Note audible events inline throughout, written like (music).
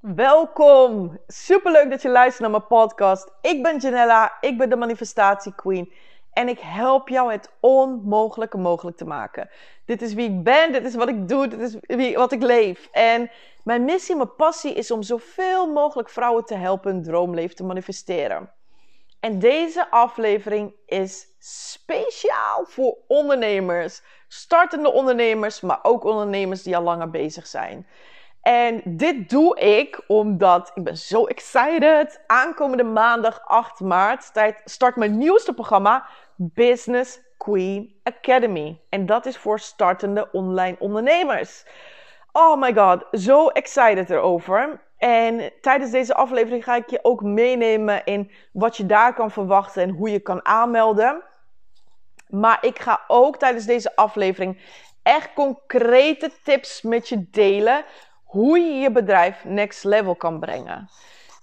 Welkom! Superleuk dat je luistert naar mijn podcast. Ik ben Janella, ik ben de Manifestatie Queen en ik help jou het onmogelijke mogelijk te maken. Dit is wie ik ben, dit is wat ik doe, dit is wie, wat ik leef. En mijn missie, mijn passie is om zoveel mogelijk vrouwen te helpen hun droomleven te manifesteren. En deze aflevering is speciaal voor ondernemers, startende ondernemers, maar ook ondernemers die al langer bezig zijn. En dit doe ik omdat ik ben zo excited. Aankomende maandag 8 maart start mijn nieuwste programma Business Queen Academy. En dat is voor startende online ondernemers. Oh my god, zo excited erover. En tijdens deze aflevering ga ik je ook meenemen in wat je daar kan verwachten en hoe je kan aanmelden. Maar ik ga ook tijdens deze aflevering echt concrete tips met je delen hoe je je bedrijf next level kan brengen.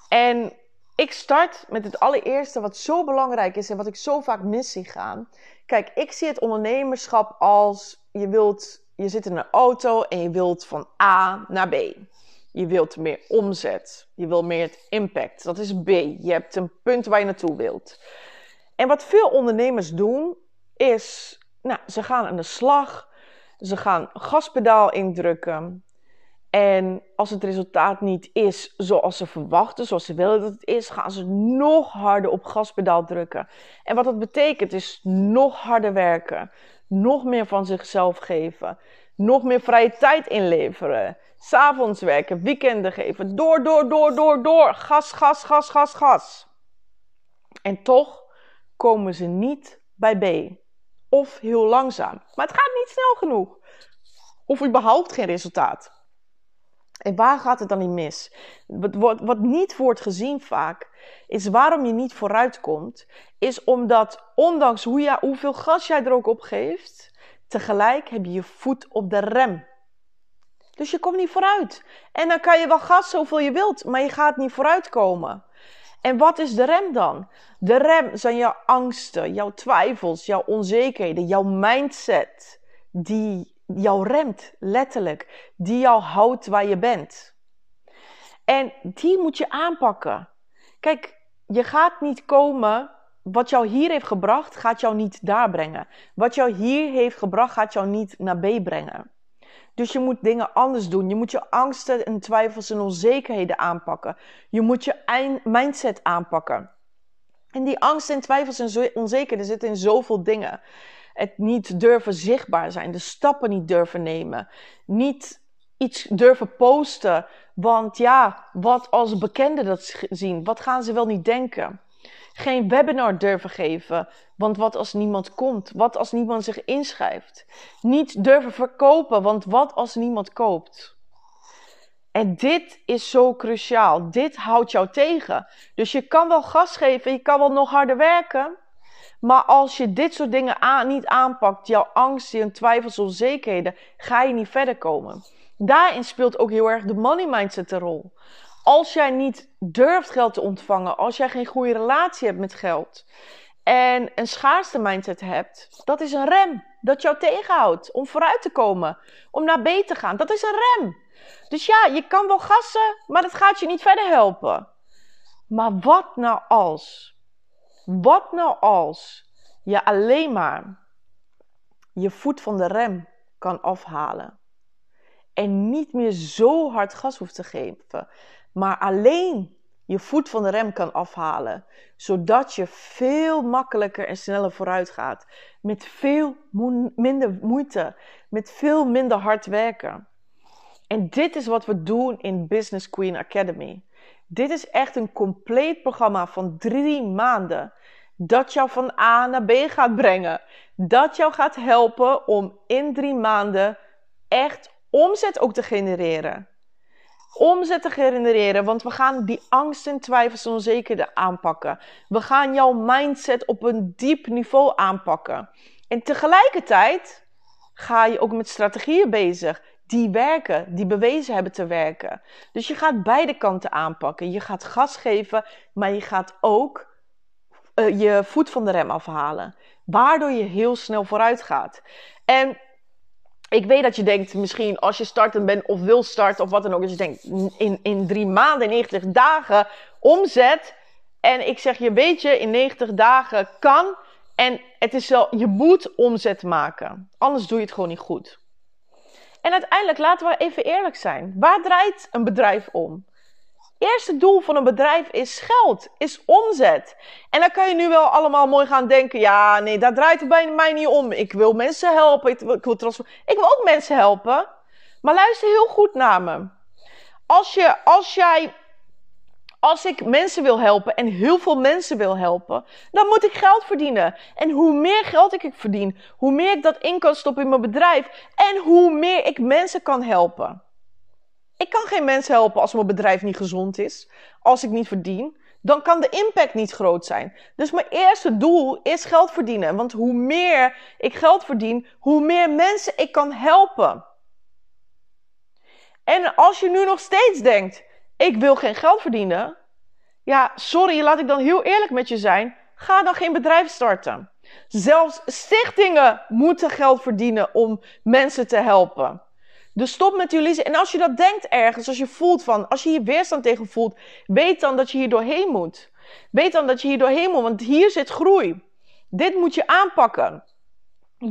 En ik start met het allereerste wat zo belangrijk is en wat ik zo vaak mis zie gaan. Kijk, ik zie het ondernemerschap als je wilt, je zit in een auto en je wilt van A naar B. Je wilt meer omzet. Je wilt meer impact. Dat is B. Je hebt een punt waar je naartoe wilt. En wat veel ondernemers doen, is, nou, ze gaan aan de slag. Ze gaan gaspedaal indrukken. En als het resultaat niet is zoals ze verwachten, zoals ze willen dat het is, gaan ze nog harder op gaspedaal drukken. En wat dat betekent is nog harder werken, nog meer van zichzelf geven, nog meer vrije tijd inleveren, s'avonds werken, weekenden geven, door, door, door, door, door, gas, gas, gas, gas, gas. En toch komen ze niet bij B. Of heel langzaam. Maar het gaat niet snel genoeg. Of überhaupt geen resultaat. En waar gaat het dan niet mis? Wat, wat, niet wordt gezien vaak, is waarom je niet vooruit komt, is omdat ondanks hoe hoeveel gas jij er ook op geeft, tegelijk heb je je voet op de rem. Dus je komt niet vooruit. En dan kan je wel gas zoveel je wilt, maar je gaat niet vooruitkomen. En wat is de rem dan? De rem zijn jouw angsten, jouw twijfels, jouw onzekerheden, jouw mindset, die jou remt, letterlijk. Die jou houdt waar je bent. En die moet je aanpakken. Kijk, je gaat niet komen. Wat jou hier heeft gebracht, gaat jou niet daar brengen. Wat jou hier heeft gebracht, gaat jou niet naar B brengen. Dus je moet dingen anders doen. Je moet je angsten en twijfels en onzekerheden aanpakken. Je moet je mindset aanpakken. En die angsten en twijfels en onzekerheden zitten in zoveel dingen het niet durven zichtbaar zijn, de stappen niet durven nemen, niet iets durven posten. Want ja, wat als bekenden dat zien? Wat gaan ze wel niet denken? Geen webinar durven geven, want wat als niemand komt? Wat als niemand zich inschrijft? Niet durven verkopen, want wat als niemand koopt? En dit is zo cruciaal. Dit houdt jou tegen. Dus je kan wel gas geven, je kan wel nog harder werken. Maar als je dit soort dingen niet aanpakt, jouw angst, je twijfels, onzekerheden, ga je niet verder komen. Daarin speelt ook heel erg de money mindset een rol. Als jij niet durft geld te ontvangen, als jij geen goede relatie hebt met geld en een schaarste mindset hebt, dat is een rem dat jou tegenhoudt om vooruit te komen, om naar B te gaan. Dat is een rem. Dus ja, je kan wel gassen, maar dat gaat je niet verder helpen. Maar wat nou als wat nou als je alleen maar je voet van de rem kan afhalen en niet meer zo hard gas hoeft te geven, maar alleen je voet van de rem kan afhalen, zodat je veel makkelijker en sneller vooruit gaat, met veel minder moeite, met veel minder hard werken. En dit is wat we doen in Business Queen Academy. Dit is echt een compleet programma van drie maanden. Dat jou van A naar B gaat brengen. Dat jou gaat helpen om in drie maanden echt omzet ook te genereren. Omzet te genereren, want we gaan die angst en twijfels en onzekerheden aanpakken. We gaan jouw mindset op een diep niveau aanpakken. En tegelijkertijd ga je ook met strategieën bezig die werken, die bewezen hebben te werken. Dus je gaat beide kanten aanpakken. Je gaat gas geven, maar je gaat ook uh, je voet van de rem afhalen. Waardoor je heel snel vooruit gaat. En ik weet dat je denkt, misschien als je startend bent of wil starten of wat dan ook, dat je denkt, in, in drie maanden, 90 dagen omzet. En ik zeg je, weet je, in 90 dagen kan. En het is wel, je moet omzet maken. Anders doe je het gewoon niet goed. En uiteindelijk laten we even eerlijk zijn. Waar draait een bedrijf om? Eerste doel van een bedrijf is geld, is omzet. En dan kan je nu wel allemaal mooi gaan denken: ja, nee, daar draait het bij mij niet om. Ik wil mensen helpen, ik wil, ik wil, ik wil ook mensen helpen. Maar luister heel goed naar me. Als, je, als jij als ik mensen wil helpen en heel veel mensen wil helpen, dan moet ik geld verdienen. En hoe meer geld ik verdien, hoe meer ik dat in kan stoppen in mijn bedrijf en hoe meer ik mensen kan helpen. Ik kan geen mensen helpen als mijn bedrijf niet gezond is, als ik niet verdien. Dan kan de impact niet groot zijn. Dus mijn eerste doel is geld verdienen. Want hoe meer ik geld verdien, hoe meer mensen ik kan helpen. En als je nu nog steeds denkt, ik wil geen geld verdienen. Ja, sorry, laat ik dan heel eerlijk met je zijn. Ga dan geen bedrijf starten. Zelfs stichtingen moeten geld verdienen om mensen te helpen. Dus stop met jullie. En als je dat denkt ergens, als je voelt van, als je hier weerstand tegen voelt, weet dan dat je hier doorheen moet. Weet dan dat je hier doorheen moet, want hier zit groei. Dit moet je aanpakken.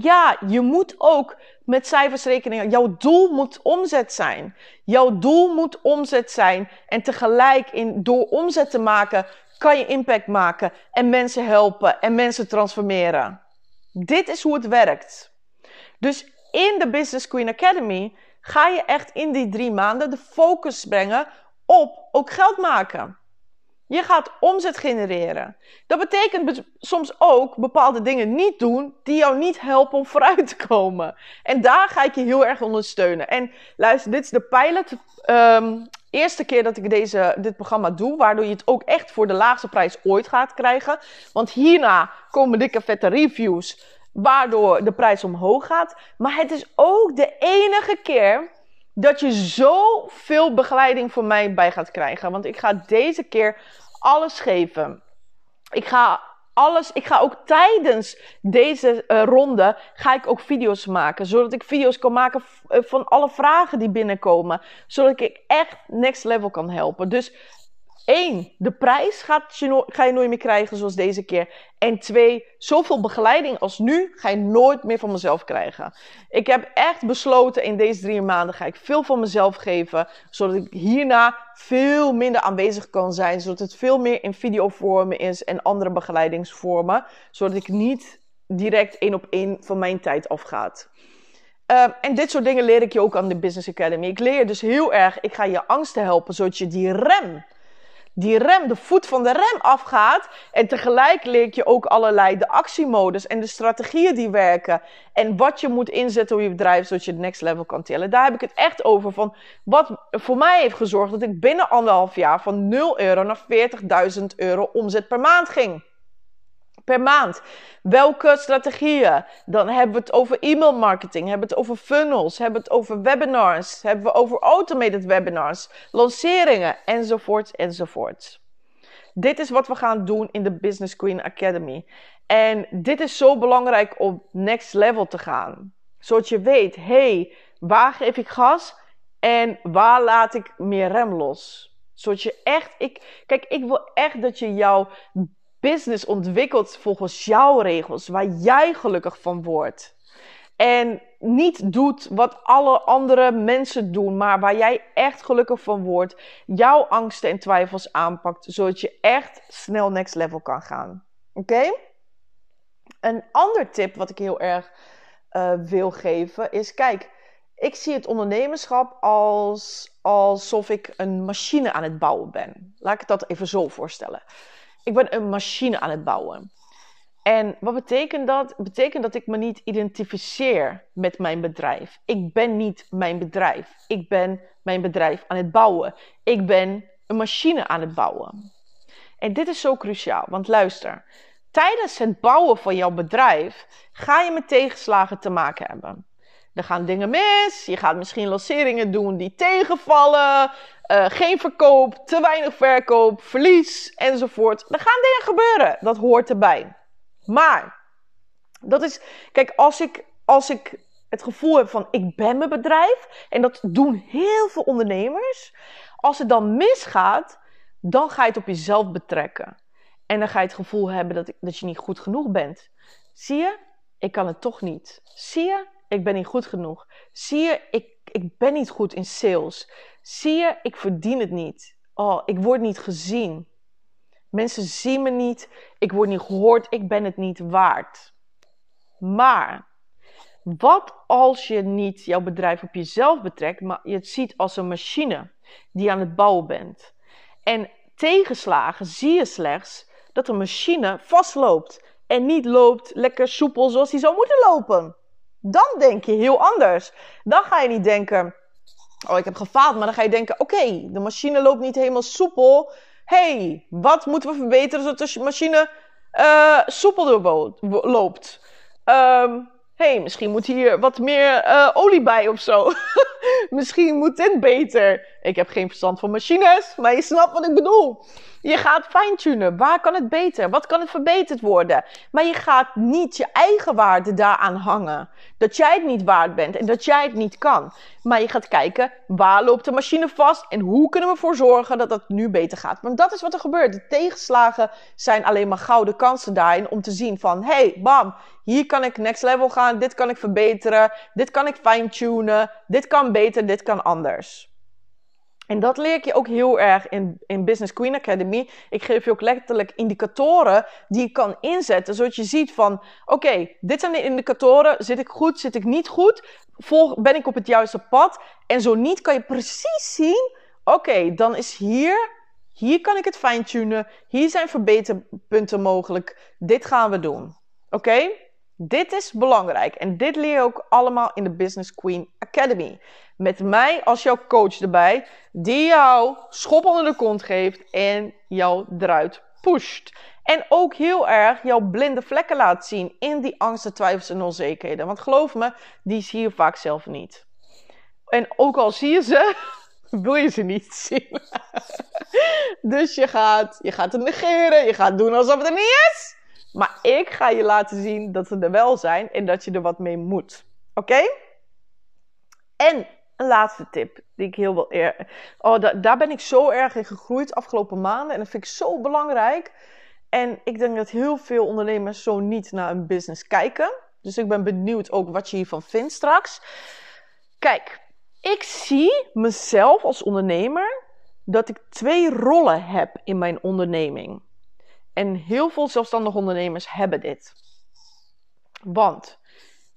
Ja, je moet ook met cijfers rekenen. Jouw doel moet omzet zijn. Jouw doel moet omzet zijn. En tegelijk, in, door omzet te maken, kan je impact maken en mensen helpen en mensen transformeren. Dit is hoe het werkt. Dus in de Business Queen Academy ga je echt in die drie maanden de focus brengen op ook geld maken. Je gaat omzet genereren. Dat betekent soms ook bepaalde dingen niet doen die jou niet helpen om vooruit te komen. En daar ga ik je heel erg ondersteunen. En luister, dit is de pilot. Um, eerste keer dat ik deze, dit programma doe, waardoor je het ook echt voor de laagste prijs ooit gaat krijgen. Want hierna komen dikke vette reviews, waardoor de prijs omhoog gaat. Maar het is ook de enige keer dat je zoveel begeleiding voor mij bij gaat krijgen. Want ik ga deze keer alles geven. Ik ga alles, ik ga ook tijdens deze uh, ronde, ga ik ook video's maken. Zodat ik video's kan maken eh, van alle vragen die binnenkomen. Zodat ik echt next level kan helpen. Dus Eén, de prijs gaat ga je nooit meer krijgen zoals deze keer. En twee, zoveel begeleiding als nu ga je nooit meer van mezelf krijgen. Ik heb echt besloten in deze drie maanden ga ik veel van mezelf geven. Zodat ik hierna veel minder aanwezig kan zijn. Zodat het veel meer in videovormen is en andere begeleidingsvormen. Zodat ik niet direct één op één van mijn tijd afgaat. Uh, en dit soort dingen leer ik je ook aan de Business Academy. Ik leer dus heel erg, ik ga je angsten helpen, zodat je die rem die rem, de voet van de rem afgaat. En tegelijk leer je ook allerlei de actiemodus en de strategieën die werken. En wat je moet inzetten op je bedrijf, zodat je het next level kan tillen. Daar heb ik het echt over van wat voor mij heeft gezorgd dat ik binnen anderhalf jaar van 0 euro naar 40.000 euro omzet per maand ging per maand. Welke strategieën? Dan hebben we het over e-mail marketing, hebben we het over funnels, hebben we het over webinars, hebben we over automated webinars, lanceringen enzovoort enzovoort. Dit is wat we gaan doen in de Business Queen Academy. En dit is zo belangrijk om next level te gaan. Zodat je weet, hey, waar geef ik gas en waar laat ik meer rem los? Zodat je echt, ik, kijk, ik wil echt dat je jouw business ontwikkelt volgens jouw regels, waar jij gelukkig van wordt. En niet doet wat alle andere mensen doen, maar waar jij echt gelukkig van wordt. Jouw angsten en twijfels aanpakt, zodat je echt snel next level kan gaan. Oké? Een ander tip wat ik heel erg uh, wil geven is: kijk, ik zie het ondernemerschap als alsof ik een machine aan het bouwen ben. Laat ik dat even zo voorstellen ik ben een machine aan het bouwen. En wat betekent dat? betekent dat ik me niet identificeer met mijn bedrijf. Ik ben niet mijn bedrijf. Ik ben mijn bedrijf aan het bouwen. Ik ben een machine aan het bouwen. En dit is zo cruciaal, want luister. Tijdens het bouwen van jouw bedrijf ga je met tegenslagen te maken hebben. Er gaan dingen mis. Je gaat misschien lanceringen doen die tegenvallen. Uh, geen verkoop, te weinig verkoop, verlies enzovoort. Er gaan dingen gebeuren. Dat hoort erbij. Maar, dat is. Kijk, als ik, als ik het gevoel hebt van ik ben mijn bedrijf. En dat doen heel veel ondernemers. Als het dan misgaat, dan ga je het op jezelf betrekken. En dan ga je het gevoel hebben dat, dat je niet goed genoeg bent. Zie je, ik kan het toch niet. Zie je, ik ben niet goed genoeg. Zie je, ik, ik ben niet goed in sales. Zie je, ik verdien het niet. Oh, ik word niet gezien. Mensen zien me niet. Ik word niet gehoord. Ik ben het niet waard. Maar wat als je niet jouw bedrijf op jezelf betrekt, maar je het ziet als een machine die aan het bouwen bent? En tegenslagen zie je slechts dat een machine vastloopt en niet loopt lekker soepel zoals hij zou moeten lopen. Dan denk je heel anders. Dan ga je niet denken, oh ik heb gefaald, maar dan ga je denken, oké, de machine loopt niet helemaal soepel. hey, wat moeten we verbeteren zodat de machine uh, soepel loopt? Um, hey, misschien moet hier wat meer uh, olie bij of zo. (laughs) (laughs) misschien moet dit beter. Ik heb geen verstand van machines, maar je snapt wat ik bedoel. Je gaat fine-tunen. Waar kan het beter? Wat kan het verbeterd worden? Maar je gaat niet je eigen waarde daaraan hangen. Dat jij het niet waard bent en dat jij het niet kan. Maar je gaat kijken, waar loopt de machine vast en hoe kunnen we ervoor zorgen dat het nu beter gaat. Want dat is wat er gebeurt. De tegenslagen zijn alleen maar gouden kansen daarin om te zien van, hey, bam, hier kan ik next level gaan, dit kan ik verbeteren, dit kan ik fine-tunen, dit kan beter, dit kan anders. En dat leer ik je ook heel erg in, in Business Queen Academy. Ik geef je ook letterlijk indicatoren die je kan inzetten, zodat je ziet van, oké, dit zijn de indicatoren, zit ik goed, zit ik niet goed, volg, ben ik op het juiste pad? En zo niet kan je precies zien, oké, dan is hier, hier kan ik het fine-tunen, hier zijn verbeterpunten mogelijk, dit gaan we doen. Oké? Dit is belangrijk en dit leer je ook allemaal in de Business Queen Academy. Met mij als jouw coach erbij, die jou schop onder de kont geeft en jou eruit pusht. En ook heel erg jouw blinde vlekken laat zien in die angsten, twijfels en onzekerheden. Want geloof me, die zie je vaak zelf niet. En ook al zie je ze, (laughs) wil je ze niet zien. (laughs) dus je gaat, je gaat het negeren, je gaat doen alsof het er niet is. Maar ik ga je laten zien dat ze er wel zijn en dat je er wat mee moet. Oké? En een laatste tip die ik heel wel Oh, daar ben ik zo erg in gegroeid afgelopen maanden en dat vind ik zo belangrijk. En ik denk dat heel veel ondernemers zo niet naar een business kijken. Dus ik ben benieuwd ook wat je hiervan vindt straks. Kijk, ik zie mezelf als ondernemer dat ik twee rollen heb in mijn onderneming. En heel veel zelfstandige ondernemers hebben dit. Want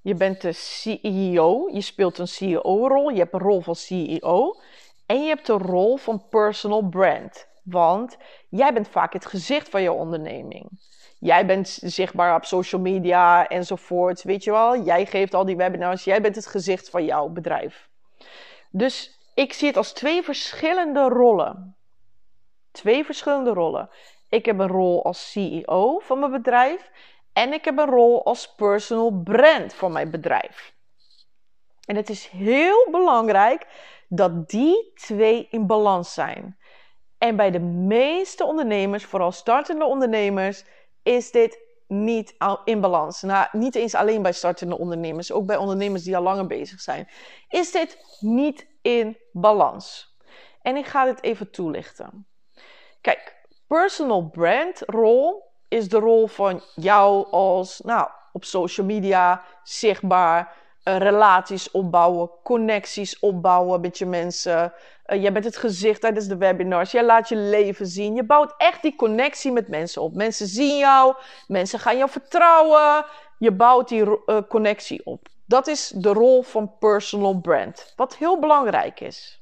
je bent de CEO, je speelt een CEO-rol, je hebt een rol van CEO en je hebt de rol van personal brand. Want jij bent vaak het gezicht van je onderneming. Jij bent zichtbaar op social media enzovoort, weet je wel. Jij geeft al die webinars, jij bent het gezicht van jouw bedrijf. Dus ik zie het als twee verschillende rollen. Twee verschillende rollen. Ik heb een rol als CEO van mijn bedrijf en ik heb een rol als personal brand voor mijn bedrijf. En het is heel belangrijk dat die twee in balans zijn. En bij de meeste ondernemers, vooral startende ondernemers, is dit niet in balans. Nou, niet eens alleen bij startende ondernemers, ook bij ondernemers die al langer bezig zijn. Is dit niet in balans? En ik ga dit even toelichten. Kijk, personal brand rol is de rol van jou als, nou, op social media zichtbaar, uh, relaties opbouwen, connecties opbouwen met je mensen. Uh, jij bent het gezicht tijdens de webinars. Jij laat je leven zien. Je bouwt echt die connectie met mensen op. Mensen zien jou, mensen gaan jou vertrouwen. Je bouwt die uh, connectie op. Dat is de rol van personal brand, wat heel belangrijk is.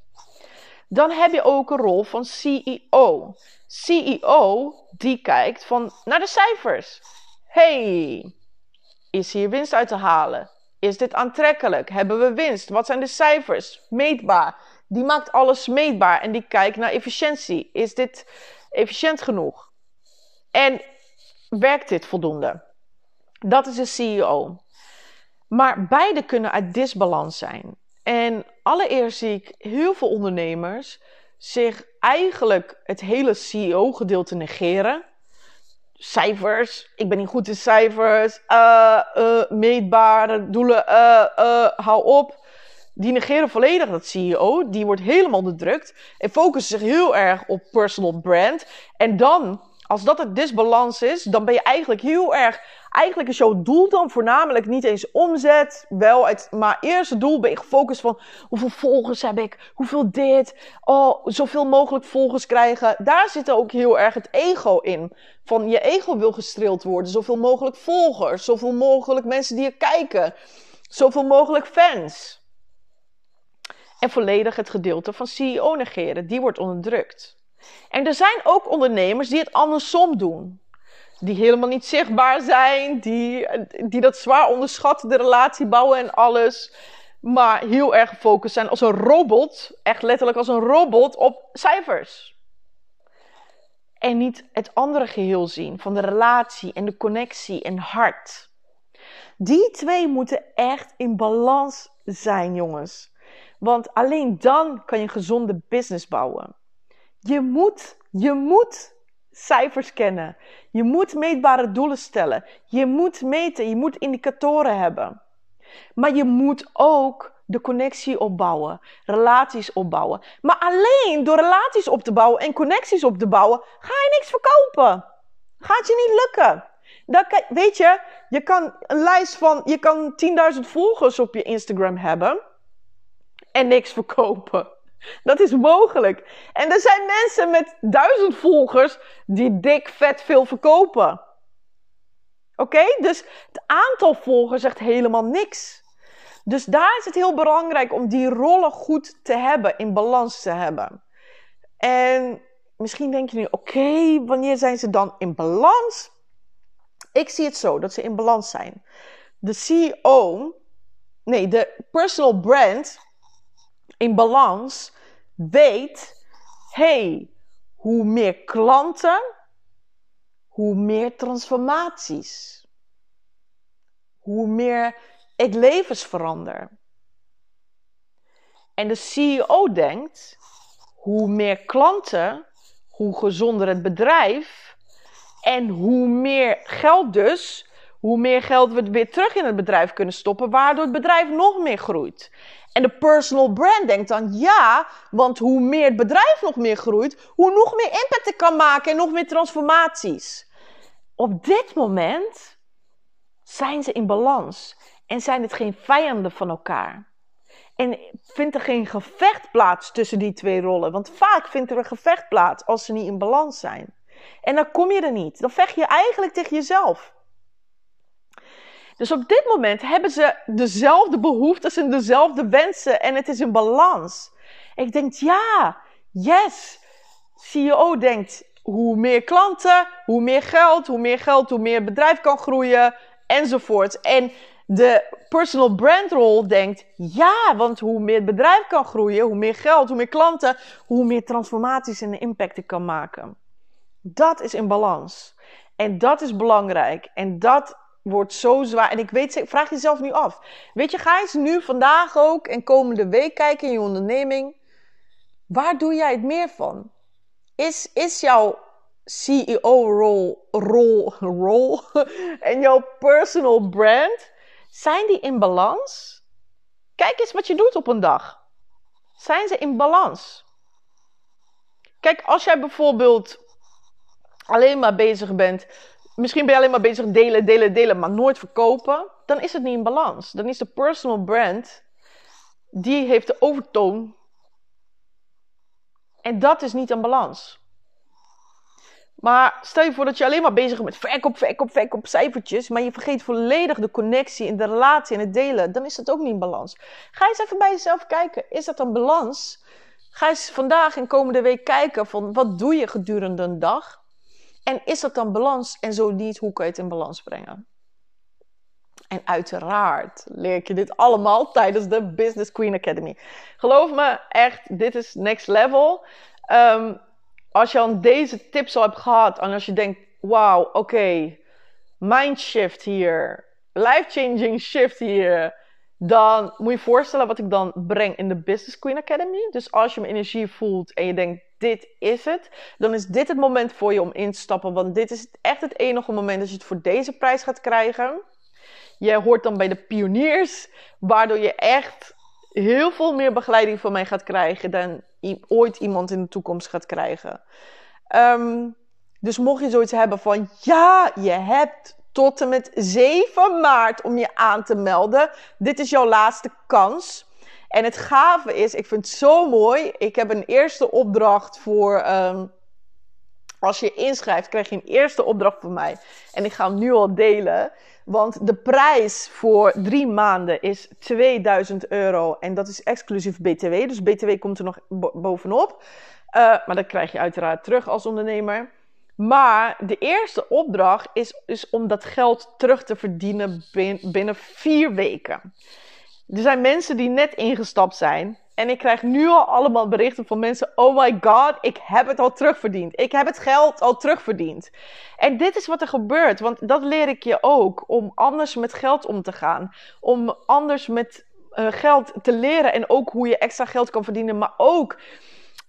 Dan heb je ook een rol van CEO. CEO die kijkt van naar de cijfers. Hey, is hier winst uit te halen? Is dit aantrekkelijk? Hebben we winst? Wat zijn de cijfers? Meetbaar. Die maakt alles meetbaar en die kijkt naar efficiëntie. Is dit efficiënt genoeg? En werkt dit voldoende? Dat is de CEO. Maar beide kunnen uit disbalans zijn. En allereerst zie ik heel veel ondernemers zich eigenlijk het hele CEO-gedeelte negeren. cijfers. Ik ben niet goed in cijfers. Uh, uh, meetbare doelen. Uh, hou op. Die negeren volledig dat CEO. Die wordt helemaal onderdrukt. En focussen zich heel erg op personal brand. En dan, als dat het disbalans is, dan ben je eigenlijk heel erg. Eigenlijk is jouw doel dan voornamelijk niet eens omzet. Wel, het, maar eerste doel ben je gefocust van hoeveel volgers heb ik? Hoeveel dit? Oh, zoveel mogelijk volgers krijgen. Daar zit ook heel erg het ego in. Van je ego wil gestreeld worden. Zoveel mogelijk volgers. Zoveel mogelijk mensen die je kijken. Zoveel mogelijk fans. En volledig het gedeelte van CEO negeren. Die wordt onderdrukt. En er zijn ook ondernemers die het andersom doen. Die helemaal niet zichtbaar zijn. Die, die dat zwaar onderschatten, de relatie bouwen en alles. Maar heel erg gefocust zijn als een robot. Echt letterlijk als een robot op cijfers. En niet het andere geheel zien van de relatie en de connectie en hart. Die twee moeten echt in balans zijn, jongens. Want alleen dan kan je een gezonde business bouwen. Je moet, je moet cijfers kennen. Je moet meetbare doelen stellen. Je moet meten, je moet indicatoren hebben. Maar je moet ook de connectie opbouwen, relaties opbouwen. Maar alleen door relaties op te bouwen en connecties op te bouwen, ga je niks verkopen. Gaat je niet lukken. Weet je, je kan een lijst van, je kan 10.000 volgers op je Instagram hebben en niks verkopen. Dat is mogelijk. En er zijn mensen met duizend volgers die dik vet veel verkopen. Oké? Dus het aantal volgers zegt helemaal niks. Dus daar is het heel belangrijk om die rollen goed te hebben, in balans te hebben. En misschien denk je nu, oké, wanneer zijn ze dan in balans? Ik zie het zo, dat ze in balans zijn. De CEO, nee, de personal brand in balans weet, hey, hoe meer klanten, hoe meer transformaties. Hoe meer ik levens verander. En de CEO denkt, hoe meer klanten, hoe gezonder het bedrijf en hoe meer geld dus, hoe meer geld we weer terug in het bedrijf kunnen stoppen, waardoor het bedrijf nog meer groeit. En de personal brand denkt dan ja, want hoe meer het bedrijf nog meer groeit, hoe nog meer impact ik kan maken en nog meer transformaties. Op dit moment zijn ze in balans en zijn het geen vijanden van elkaar. En vindt er geen gevecht plaats tussen die twee rollen? Want vaak vindt er een gevecht plaats als ze niet in balans zijn. En dan kom je er niet. Dan vecht je eigenlijk tegen jezelf. Dus op dit moment hebben ze dezelfde behoeftes en dezelfde wensen en het is in balans. Ik denk, ja, yes. CEO denkt, hoe meer klanten, hoe meer geld, hoe meer geld, hoe meer bedrijf kan groeien, enzovoort. En de personal brand role denkt, ja, want hoe meer het bedrijf kan groeien, hoe meer geld, hoe meer klanten, hoe meer transformaties en impact ik kan maken. Dat is in balans. En dat is belangrijk. En dat wordt zo zwaar. En ik weet, vraag jezelf nu af. Weet je, ga eens nu vandaag ook en komende week kijken in je onderneming. Waar doe jij het meer van? Is, is jouw CEO-rol rol, rol, (laughs) en jouw personal brand zijn die in balans? Kijk eens wat je doet op een dag. Zijn ze in balans? Kijk, als jij bijvoorbeeld alleen maar bezig bent, misschien ben je alleen maar bezig delen, delen, delen, maar nooit verkopen, dan is het niet in balans. Dan is de personal brand, die heeft de overtoon. En dat is niet in balans. Maar stel je voor dat je alleen maar bezig bent met verkoop, verkoop, verkoop, cijfertjes. Maar je vergeet volledig de connectie en de relatie en het delen. Dan is dat ook niet in balans. Ga eens even bij jezelf kijken. Is dat een balans? Ga eens vandaag en komende week kijken van wat doe je gedurende een dag? En is dat dan balans? En zo niet, hoe kan je het in balans brengen? En uiteraard leer ik je dit allemaal tijdens de Business Queen Academy. Geloof me, echt, dit is next level. Um, als je aan deze tips al hebt gehad en als je denkt, wauw, oké, okay, mind shift hier, life changing shift hier, dan moet je voorstellen wat ik dan breng in de Business Queen Academy. Dus als je mijn energie voelt en je denkt, dit is het, dan is dit het moment voor je om in te stappen. Want dit is echt het enige moment dat je het voor deze prijs gaat krijgen. Je hoort dan bij de pioniers, waardoor je echt heel veel meer begeleiding van mij gaat krijgen dan ooit iemand in de toekomst gaat krijgen. Ehm, dus mocht je zoiets hebben van ja, je hebt tot en met 7 maart om je aan te melden. Dit is jouw laatste kans. En het gave is, ik vind het zo mooi. Ik heb een eerste opdracht voor. Um, als je inschrijft, krijg je een eerste opdracht van mij. En ik ga hem nu al delen. Want de prijs voor drie maanden is 2000 euro. En dat is exclusief BTW. Dus BTW komt er nog bovenop. Uh, maar dat krijg je uiteraard terug als ondernemer. Maar de eerste opdracht is, is om dat geld terug te verdienen binnen vier weken. Er zijn mensen die net ingestapt zijn. En ik krijg nu al allemaal berichten van mensen: Oh my god, ik heb het al terugverdiend. Ik heb het geld al terugverdiend. En dit is wat er gebeurt, want dat leer ik je ook. Om anders met geld om te gaan. Om anders met uh, geld te leren. En ook hoe je extra geld kan verdienen. Maar ook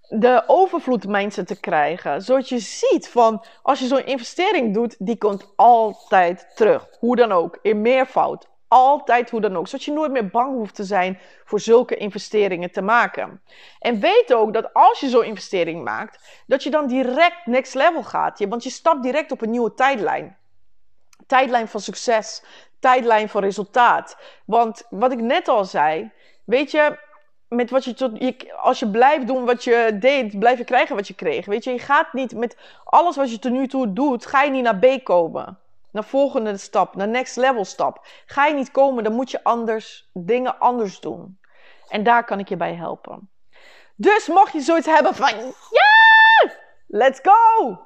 de overvloed mindset te krijgen. Zodat je ziet van als je zo'n investering doet, die komt altijd terug. Hoe dan ook, in meervoud. Altijd hoe dan ook. Zodat je nooit meer bang hoeft te zijn voor zulke investeringen te maken. En weet ook dat als je zo'n investering maakt, dat je dan direct next level gaat. Want je stapt direct op een nieuwe tijdlijn. Tijdlijn van succes. Tijdlijn van resultaat. Want wat ik net al zei, weet je, met wat je tot, je, als je blijft doen wat je deed, blijf je krijgen wat je kreeg. Weet je, je gaat niet met alles wat je tot nu toe doet, ga je niet naar B komen. Naar volgende stap, naar next level stap. Ga je niet komen, dan moet je anders, dingen anders doen. En daar kan ik je bij helpen. Dus mocht je zoiets hebben van, ja, let's go!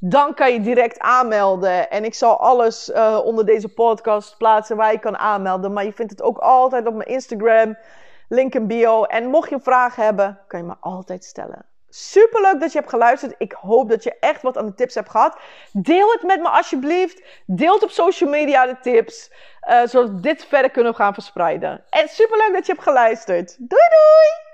Dan kan je direct aanmelden. En ik zal alles uh, onder deze podcast plaatsen waar je kan aanmelden. Maar je vindt het ook altijd op mijn Instagram link in bio. En mocht je vragen hebben, kan je me altijd stellen. Super leuk dat je hebt geluisterd. Ik hoop dat je echt wat aan de tips hebt gehad. Deel het met me alsjeblieft. Deel het op social media de tips. Uh, zodat we dit verder kunnen gaan verspreiden. En super leuk dat je hebt geluisterd. Doei doei!